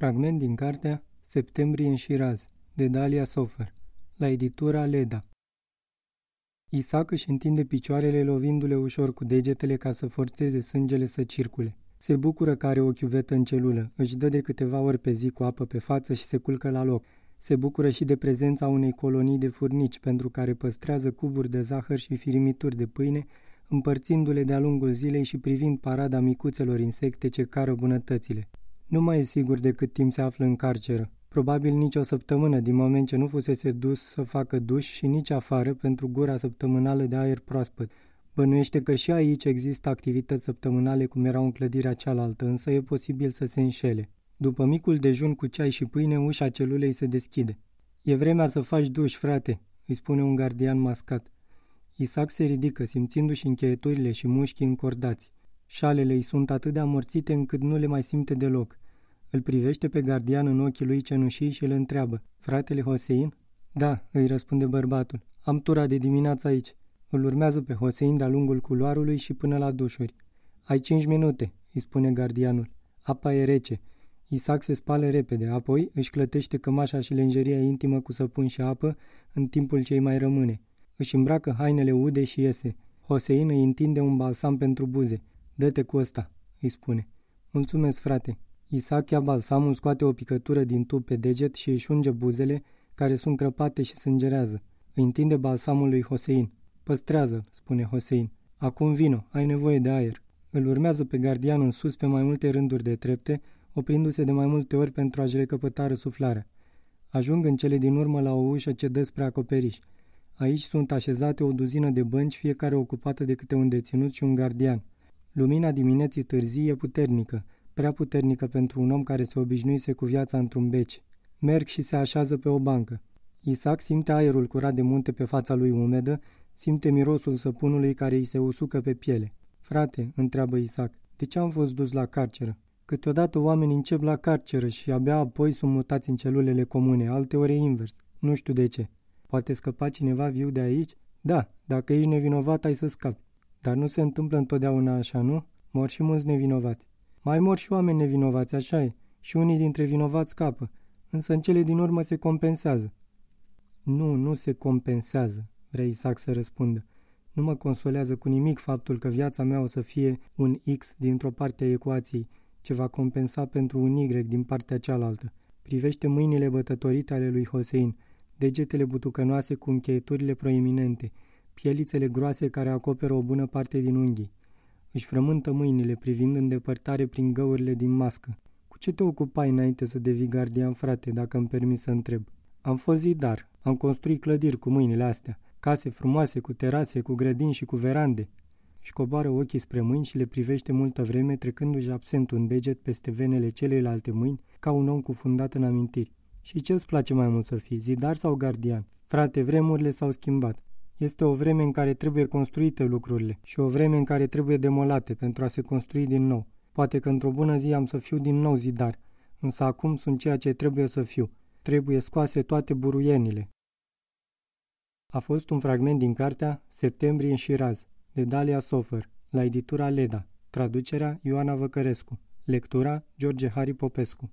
Fragment din cartea Septembrie în Shiraz, de Dalia Sofer, la editura Leda. Isaac își întinde picioarele lovindu-le ușor cu degetele ca să forțeze sângele să circule. Se bucură că are o chiuvetă în celulă, își dă de câteva ori pe zi cu apă pe față și se culcă la loc. Se bucură și de prezența unei colonii de furnici pentru care păstrează cuburi de zahăr și firimituri de pâine, împărțindu-le de-a lungul zilei și privind parada micuțelor insecte ce cară bunătățile. Nu mai e sigur de cât timp se află în carceră. Probabil nici o săptămână din moment ce nu fusese dus să facă duș și nici afară pentru gura săptămânală de aer proaspăt. Bănuiește că și aici există activități săptămânale cum erau în clădirea cealaltă, însă e posibil să se înșele. După micul dejun cu ceai și pâine, ușa celulei se deschide. E vremea să faci duș, frate, îi spune un gardian mascat. Isaac se ridică, simțindu-și încheieturile și mușchii încordați. Șalele îi sunt atât de amorțite încât nu le mai simte deloc. Îl privește pe gardian în ochii lui cenușii și îl întreabă, Fratele Hosein? Da, îi răspunde bărbatul. Am tura de dimineață aici. Îl urmează pe Hosein de-a lungul culoarului și până la dușuri. Ai cinci minute, îi spune gardianul. Apa e rece. Isaac se spală repede, apoi își clătește cămașa și lenjeria intimă cu săpun și apă în timpul ce mai rămâne. Își îmbracă hainele ude și iese. Hosein îi întinde un balsam pentru buze. Dă-te cu ăsta, îi spune. Mulțumesc, frate. Isaac ia balsamul, scoate o picătură din tub pe deget și își unge buzele, care sunt crăpate și sângerează. Îi întinde balsamul lui Hosein. Păstrează, spune Hosein. Acum vino, ai nevoie de aer. Îl urmează pe gardian în sus pe mai multe rânduri de trepte, oprindu-se de mai multe ori pentru a-și recăpăta răsuflarea. Ajung în cele din urmă la o ușă ce dă spre acoperiș. Aici sunt așezate o duzină de bănci, fiecare ocupată de câte un deținut și un gardian. Lumina dimineții târzii e puternică, prea puternică pentru un om care se obișnuise cu viața într-un beci. Merg și se așează pe o bancă. Isaac simte aerul curat de munte pe fața lui umedă, simte mirosul săpunului care îi se usucă pe piele. Frate, întreabă Isaac, de ce am fost dus la carceră? Câteodată oamenii încep la carceră și abia apoi sunt mutați în celulele comune, alteori invers. Nu știu de ce. Poate scăpa cineva viu de aici? Da, dacă ești nevinovat, ai să scapi. Dar nu se întâmplă întotdeauna așa, nu? Mor și mulți nevinovați. Mai mor și oameni nevinovați, așa e. Și unii dintre vinovați scapă. Însă în cele din urmă se compensează. Nu, nu se compensează, vrea Isaac să răspundă. Nu mă consolează cu nimic faptul că viața mea o să fie un X dintr-o parte a ecuației, ce va compensa pentru un Y din partea cealaltă. Privește mâinile bătătorite ale lui Hosein, degetele butucănoase cu încheieturile proeminente, pielițele groase care acoperă o bună parte din unghii. Își frământă mâinile privind în depărtare prin găurile din mască. Cu ce te ocupai înainte să devii gardian, frate, dacă îmi permis să întreb? Am fost zidar, am construit clădiri cu mâinile astea, case frumoase, cu terase, cu grădini și cu verande. Și coboară ochii spre mâini și le privește multă vreme, trecându-și absent un deget peste venele celelalte mâini, ca un om cufundat în amintiri. Și ce îți place mai mult să fii, zidar sau gardian? Frate, vremurile s-au schimbat. Este o vreme în care trebuie construite lucrurile și o vreme în care trebuie demolate pentru a se construi din nou. Poate că într-o bună zi am să fiu din nou zidar, însă acum sunt ceea ce trebuie să fiu. Trebuie scoase toate buruienile. A fost un fragment din cartea Septembrie în Șiraz, de Dalia Sofer, la editura Leda, traducerea Ioana Văcărescu, lectura George Hari Popescu.